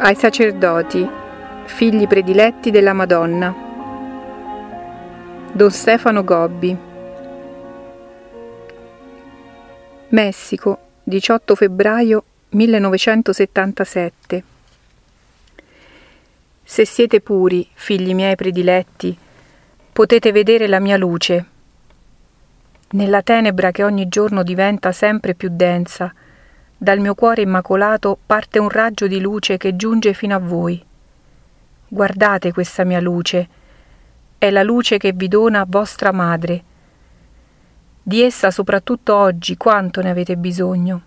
ai sacerdoti, figli prediletti della Madonna. Don Stefano Gobbi. Messico, 18 febbraio 1977. Se siete puri, figli miei prediletti, potete vedere la mia luce. Nella tenebra che ogni giorno diventa sempre più densa, dal mio cuore immacolato parte un raggio di luce che giunge fino a voi. Guardate questa mia luce, è la luce che vi dona vostra madre. Di essa soprattutto oggi quanto ne avete bisogno.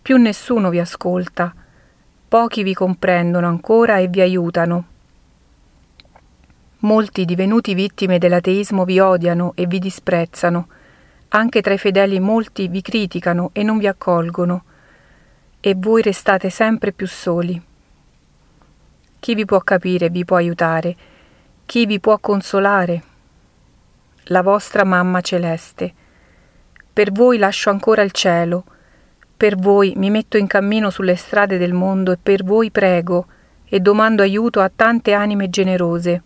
Più nessuno vi ascolta, pochi vi comprendono ancora e vi aiutano. Molti divenuti vittime dell'ateismo vi odiano e vi disprezzano, anche tra i fedeli molti vi criticano e non vi accolgono e voi restate sempre più soli. Chi vi può capire vi può aiutare? Chi vi può consolare? La vostra mamma celeste. Per voi lascio ancora il cielo, per voi mi metto in cammino sulle strade del mondo e per voi prego e domando aiuto a tante anime generose.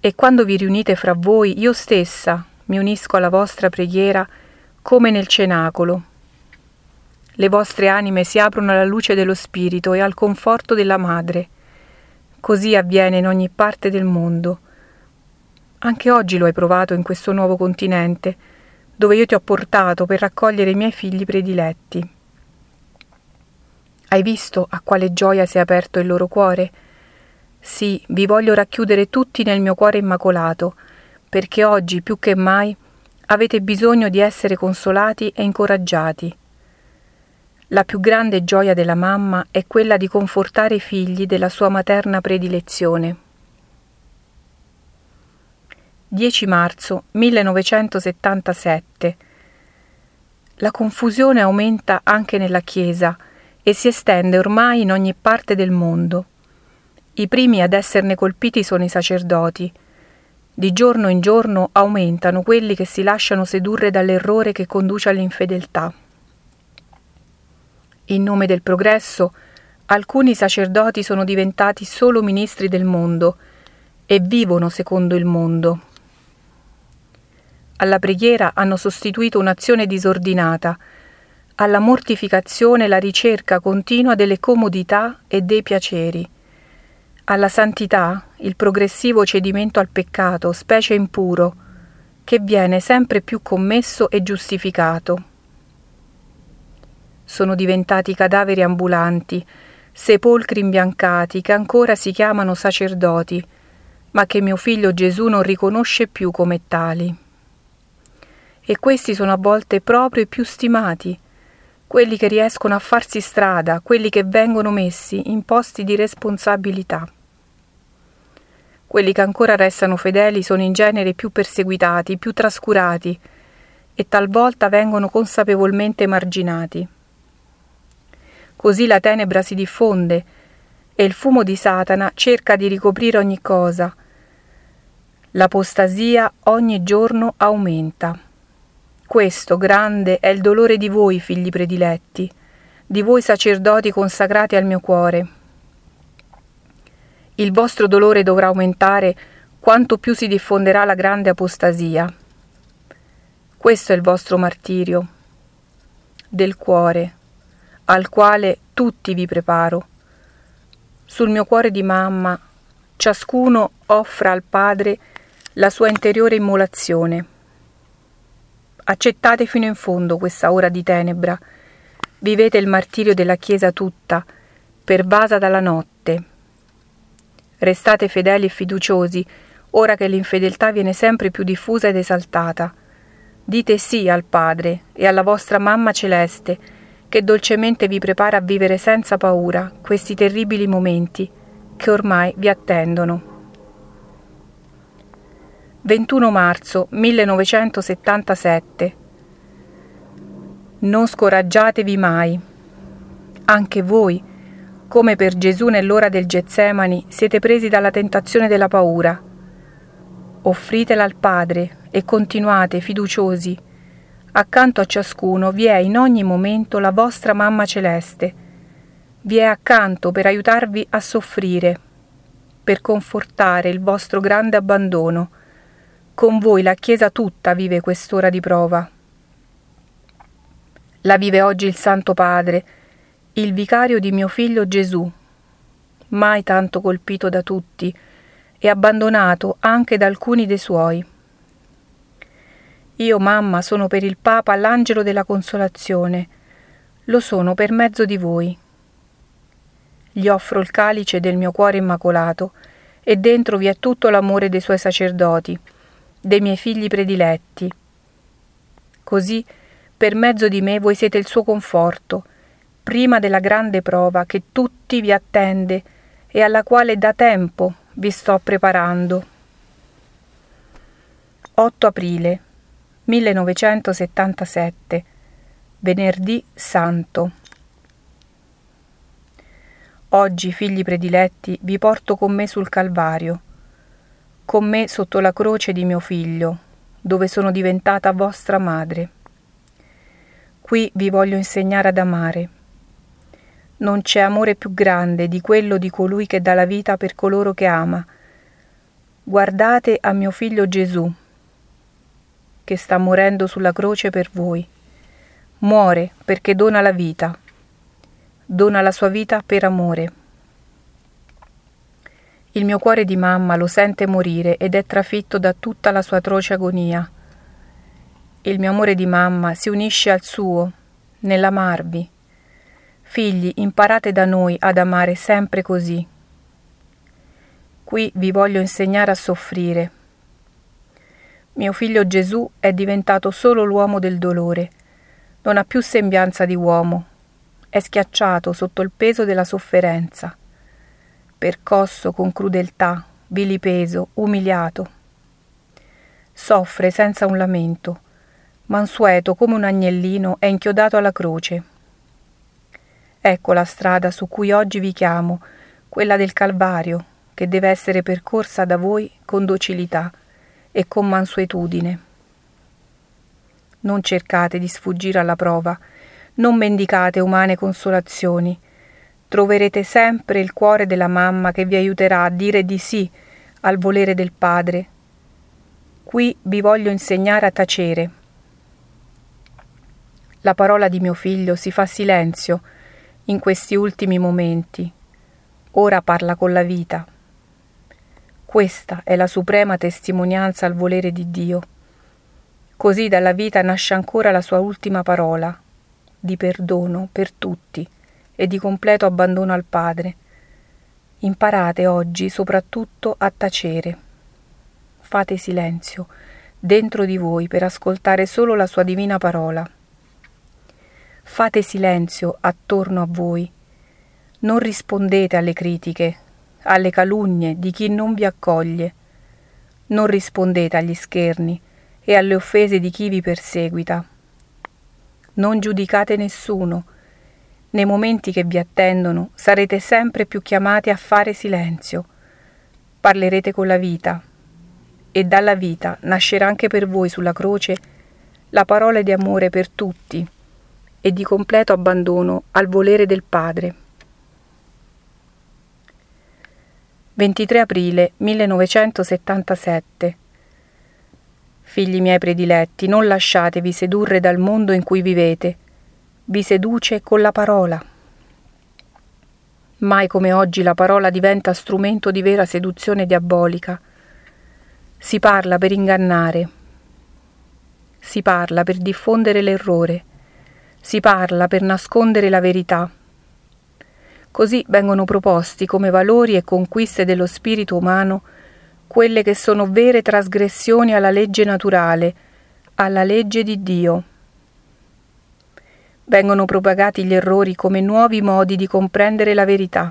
E quando vi riunite fra voi, io stessa mi unisco alla vostra preghiera come nel cenacolo le vostre anime si aprono alla luce dello Spirito e al conforto della Madre. Così avviene in ogni parte del mondo. Anche oggi lo hai provato in questo nuovo continente, dove io ti ho portato per raccogliere i miei figli prediletti. Hai visto a quale gioia si è aperto il loro cuore? Sì, vi voglio racchiudere tutti nel mio cuore immacolato, perché oggi più che mai avete bisogno di essere consolati e incoraggiati. La più grande gioia della mamma è quella di confortare i figli della sua materna predilezione. 10 marzo 1977 La confusione aumenta anche nella Chiesa e si estende ormai in ogni parte del mondo. I primi ad esserne colpiti sono i sacerdoti. Di giorno in giorno aumentano quelli che si lasciano sedurre dall'errore che conduce all'infedeltà. In nome del progresso, alcuni sacerdoti sono diventati solo ministri del mondo e vivono secondo il mondo. Alla preghiera hanno sostituito un'azione disordinata, alla mortificazione la ricerca continua delle comodità e dei piaceri, alla santità il progressivo cedimento al peccato, specie impuro, che viene sempre più commesso e giustificato sono diventati cadaveri ambulanti, sepolcri imbiancati che ancora si chiamano sacerdoti, ma che mio figlio Gesù non riconosce più come tali. E questi sono a volte proprio i più stimati, quelli che riescono a farsi strada, quelli che vengono messi in posti di responsabilità. Quelli che ancora restano fedeli sono in genere più perseguitati, più trascurati e talvolta vengono consapevolmente emarginati. Così la tenebra si diffonde e il fumo di Satana cerca di ricoprire ogni cosa. L'apostasia ogni giorno aumenta. Questo grande è il dolore di voi, figli prediletti, di voi sacerdoti consacrati al mio cuore. Il vostro dolore dovrà aumentare quanto più si diffonderà la grande apostasia. Questo è il vostro martirio del cuore al quale tutti vi preparo. Sul mio cuore di mamma, ciascuno offra al Padre la sua interiore immolazione. Accettate fino in fondo questa ora di tenebra. Vivete il martirio della Chiesa tutta, pervasa dalla notte. Restate fedeli e fiduciosi, ora che l'infedeltà viene sempre più diffusa ed esaltata. Dite sì al Padre e alla vostra mamma celeste, che dolcemente vi prepara a vivere senza paura questi terribili momenti che ormai vi attendono. 21 marzo 1977 Non scoraggiatevi mai. Anche voi, come per Gesù nell'ora del Getsemani, siete presi dalla tentazione della paura. Offritela al Padre e continuate fiduciosi Accanto a ciascuno vi è in ogni momento la vostra mamma celeste. vi è accanto per aiutarvi a soffrire, per confortare il vostro grande abbandono. Con voi la Chiesa tutta vive quest'ora di prova. La vive oggi il Santo Padre, il vicario di mio figlio Gesù, mai tanto colpito da tutti e abbandonato anche da alcuni dei suoi. Io, mamma, sono per il Papa l'angelo della consolazione, lo sono per mezzo di voi. Gli offro il calice del mio cuore immacolato e dentro vi è tutto l'amore dei suoi sacerdoti, dei miei figli prediletti. Così, per mezzo di me, voi siete il suo conforto, prima della grande prova che tutti vi attende e alla quale da tempo vi sto preparando. 8 aprile 1977 Venerdì Santo Oggi, figli prediletti, vi porto con me sul Calvario, con me sotto la croce di mio figlio, dove sono diventata vostra madre. Qui vi voglio insegnare ad amare. Non c'è amore più grande di quello di colui che dà la vita per coloro che ama. Guardate a mio figlio Gesù, che sta morendo sulla croce per voi. Muore perché dona la vita dona la sua vita per amore. Il mio cuore di mamma lo sente morire ed è trafitto da tutta la sua atroce agonia. Il mio amore di mamma si unisce al suo nell'amarvi. Figli, imparate da noi ad amare sempre così. Qui vi voglio insegnare a soffrire. Mio figlio Gesù è diventato solo l'uomo del dolore, non ha più sembianza di uomo, è schiacciato sotto il peso della sofferenza, percosso con crudeltà, vilipeso, umiliato. Soffre senza un lamento, mansueto come un agnellino è inchiodato alla croce. Ecco la strada su cui oggi vi chiamo, quella del Calvario, che deve essere percorsa da voi con docilità e con mansuetudine. Non cercate di sfuggire alla prova, non mendicate umane consolazioni. Troverete sempre il cuore della mamma che vi aiuterà a dire di sì al volere del Padre. Qui vi voglio insegnare a tacere. La parola di mio figlio si fa silenzio in questi ultimi momenti. Ora parla con la vita. Questa è la suprema testimonianza al volere di Dio. Così dalla vita nasce ancora la sua ultima parola, di perdono per tutti e di completo abbandono al Padre. Imparate oggi soprattutto a tacere. Fate silenzio dentro di voi per ascoltare solo la sua divina parola. Fate silenzio attorno a voi. Non rispondete alle critiche, alle calunnie di chi non vi accoglie. Non rispondete agli scherni e alle offese di chi vi perseguita non giudicate nessuno. Nei momenti che vi attendono sarete sempre più chiamati a fare silenzio. Parlerete con la vita e dalla vita nascerà anche per voi sulla croce la parola di amore per tutti e di completo abbandono al volere del Padre. 23 aprile 1977 Figli miei prediletti, non lasciatevi sedurre dal mondo in cui vivete. Vi seduce con la parola. Mai come oggi la parola diventa strumento di vera seduzione diabolica. Si parla per ingannare. Si parla per diffondere l'errore. Si parla per nascondere la verità. Così vengono proposti come valori e conquiste dello spirito umano quelle che sono vere trasgressioni alla legge naturale, alla legge di Dio. Vengono propagati gli errori come nuovi modi di comprendere la verità.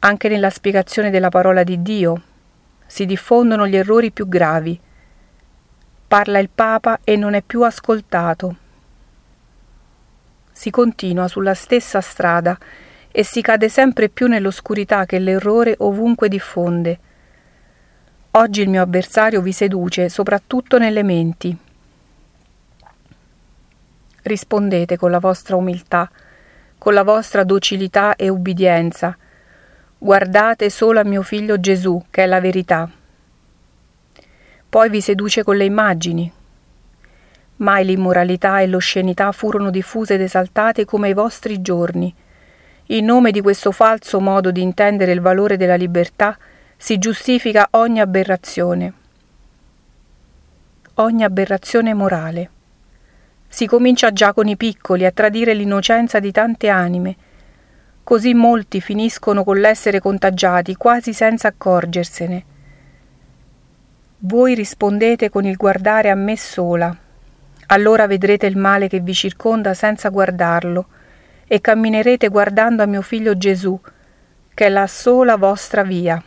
Anche nella spiegazione della parola di Dio si diffondono gli errori più gravi. Parla il Papa e non è più ascoltato. Si continua sulla stessa strada e si cade sempre più nell'oscurità che l'errore ovunque diffonde Oggi il mio avversario vi seduce soprattutto nelle menti. Rispondete con la vostra umiltà, con la vostra docilità e ubbidienza. Guardate solo a mio figlio Gesù, che è la verità. Poi vi seduce con le immagini. Mai l'immoralità e l'oscenità furono diffuse ed esaltate come i vostri giorni. In nome di questo falso modo di intendere il valore della libertà si giustifica ogni aberrazione. Ogni aberrazione morale. Si comincia già con i piccoli a tradire l'innocenza di tante anime. Così molti finiscono con l'essere contagiati quasi senza accorgersene. Voi rispondete con il guardare a me sola. Allora vedrete il male che vi circonda senza guardarlo e camminerete guardando a mio figlio Gesù, che è la sola vostra via.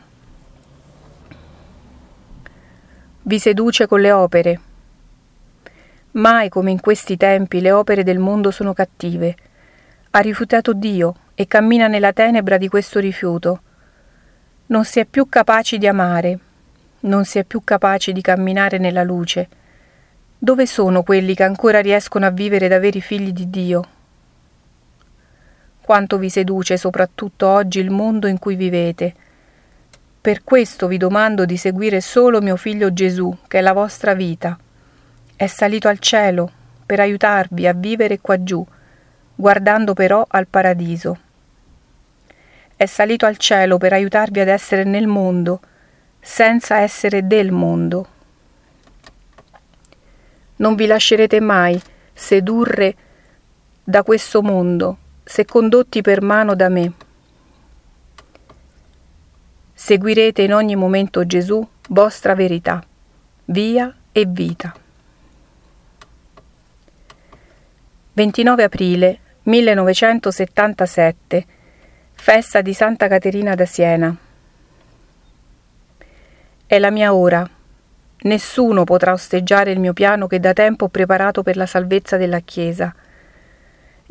Vi seduce con le opere, Mai come in questi tempi le opere del mondo sono cattive. Ha rifiutato Dio e cammina nella tenebra di questo rifiuto. Non si è più capaci di amare, non si è più capaci di camminare nella luce. Dove sono quelli che ancora riescono a vivere da veri figli di Dio? Quanto vi seduce soprattutto oggi il mondo in cui vivete. Per questo vi domando di seguire solo mio figlio Gesù, che è la vostra vita è salito al cielo per aiutarvi a vivere qua giù, guardando però al paradiso. È salito al cielo per aiutarvi ad essere nel mondo, senza essere del mondo. Non vi lascerete mai sedurre da questo mondo, se condotti per mano da me. Seguirete in ogni momento Gesù, vostra verità, via e vita. 29 aprile 1977 Festa di Santa Caterina da Siena. È la mia ora. Nessuno potrà osteggiare il mio piano che da tempo ho preparato per la salvezza della Chiesa.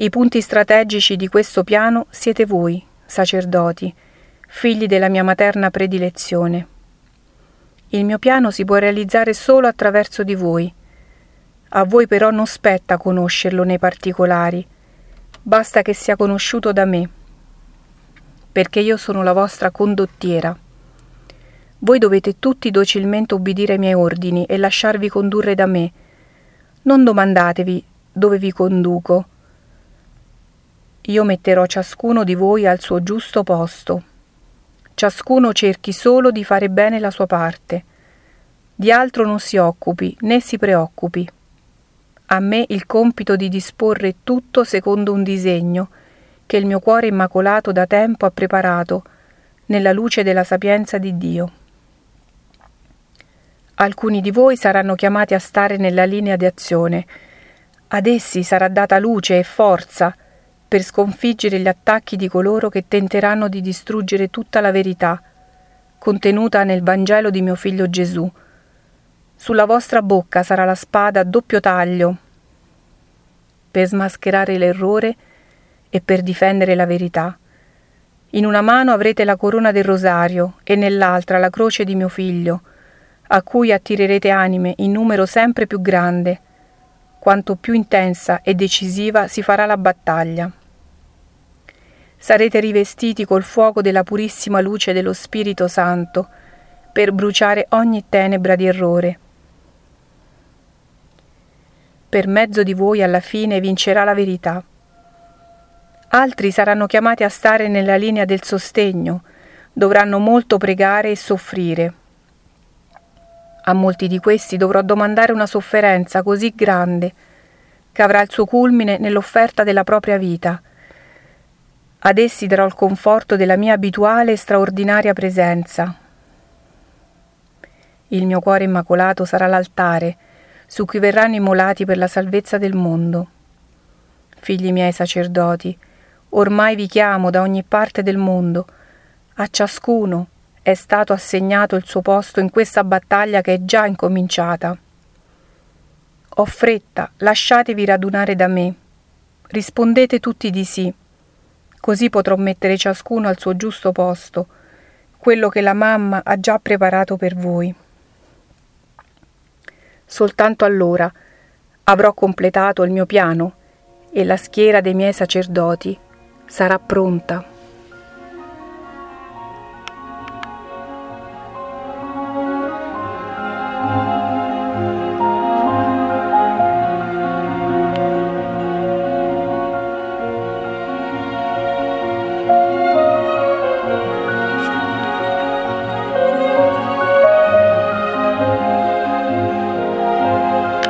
I punti strategici di questo piano siete voi, sacerdoti, figli della mia materna predilezione. Il mio piano si può realizzare solo attraverso di voi a voi però non spetta conoscerlo nei particolari, basta che sia conosciuto da me, perché io sono la vostra condottiera. Voi dovete tutti docilmente obbedire ai miei ordini e lasciarvi condurre da me. Non domandatevi dove vi conduco. Io metterò ciascuno di voi al suo giusto posto. Ciascuno cerchi solo di fare bene la sua parte. Di altro non si occupi né si preoccupi a me il compito di disporre tutto secondo un disegno che il mio cuore immacolato da tempo ha preparato nella luce della sapienza di Dio. Alcuni di voi saranno chiamati a stare nella linea di azione. Ad essi sarà data luce e forza per sconfiggere gli attacchi di coloro che tenteranno di distruggere tutta la verità contenuta nel Vangelo di mio figlio Gesù sulla vostra bocca sarà la spada a doppio taglio per smascherare l'errore e per difendere la verità. In una mano avrete la corona del rosario e nell'altra la croce di mio figlio, a cui attirerete anime in numero sempre più grande, quanto più intensa e decisiva si farà la battaglia. Sarete rivestiti col fuoco della purissima luce dello Spirito Santo per bruciare ogni tenebra di errore per mezzo di voi alla fine vincerà la verità. Altri saranno chiamati a stare nella linea del sostegno, dovranno molto pregare e soffrire. A molti di questi dovrò domandare una sofferenza così grande che avrà il suo culmine nell'offerta della propria vita. Ad essi darò il conforto della mia abituale e straordinaria presenza. Il mio cuore immacolato sarà l'altare, su cui verranno immolati per la salvezza del mondo. Figli miei sacerdoti, ormai vi chiamo da ogni parte del mondo, a ciascuno è stato assegnato il suo posto in questa battaglia che è già incominciata. Ho fretta, lasciatevi radunare da me. Rispondete tutti di sì, così potrò mettere ciascuno al suo giusto posto, quello che la mamma ha già preparato per voi. Soltanto allora avrò completato il mio piano e la schiera dei miei sacerdoti sarà pronta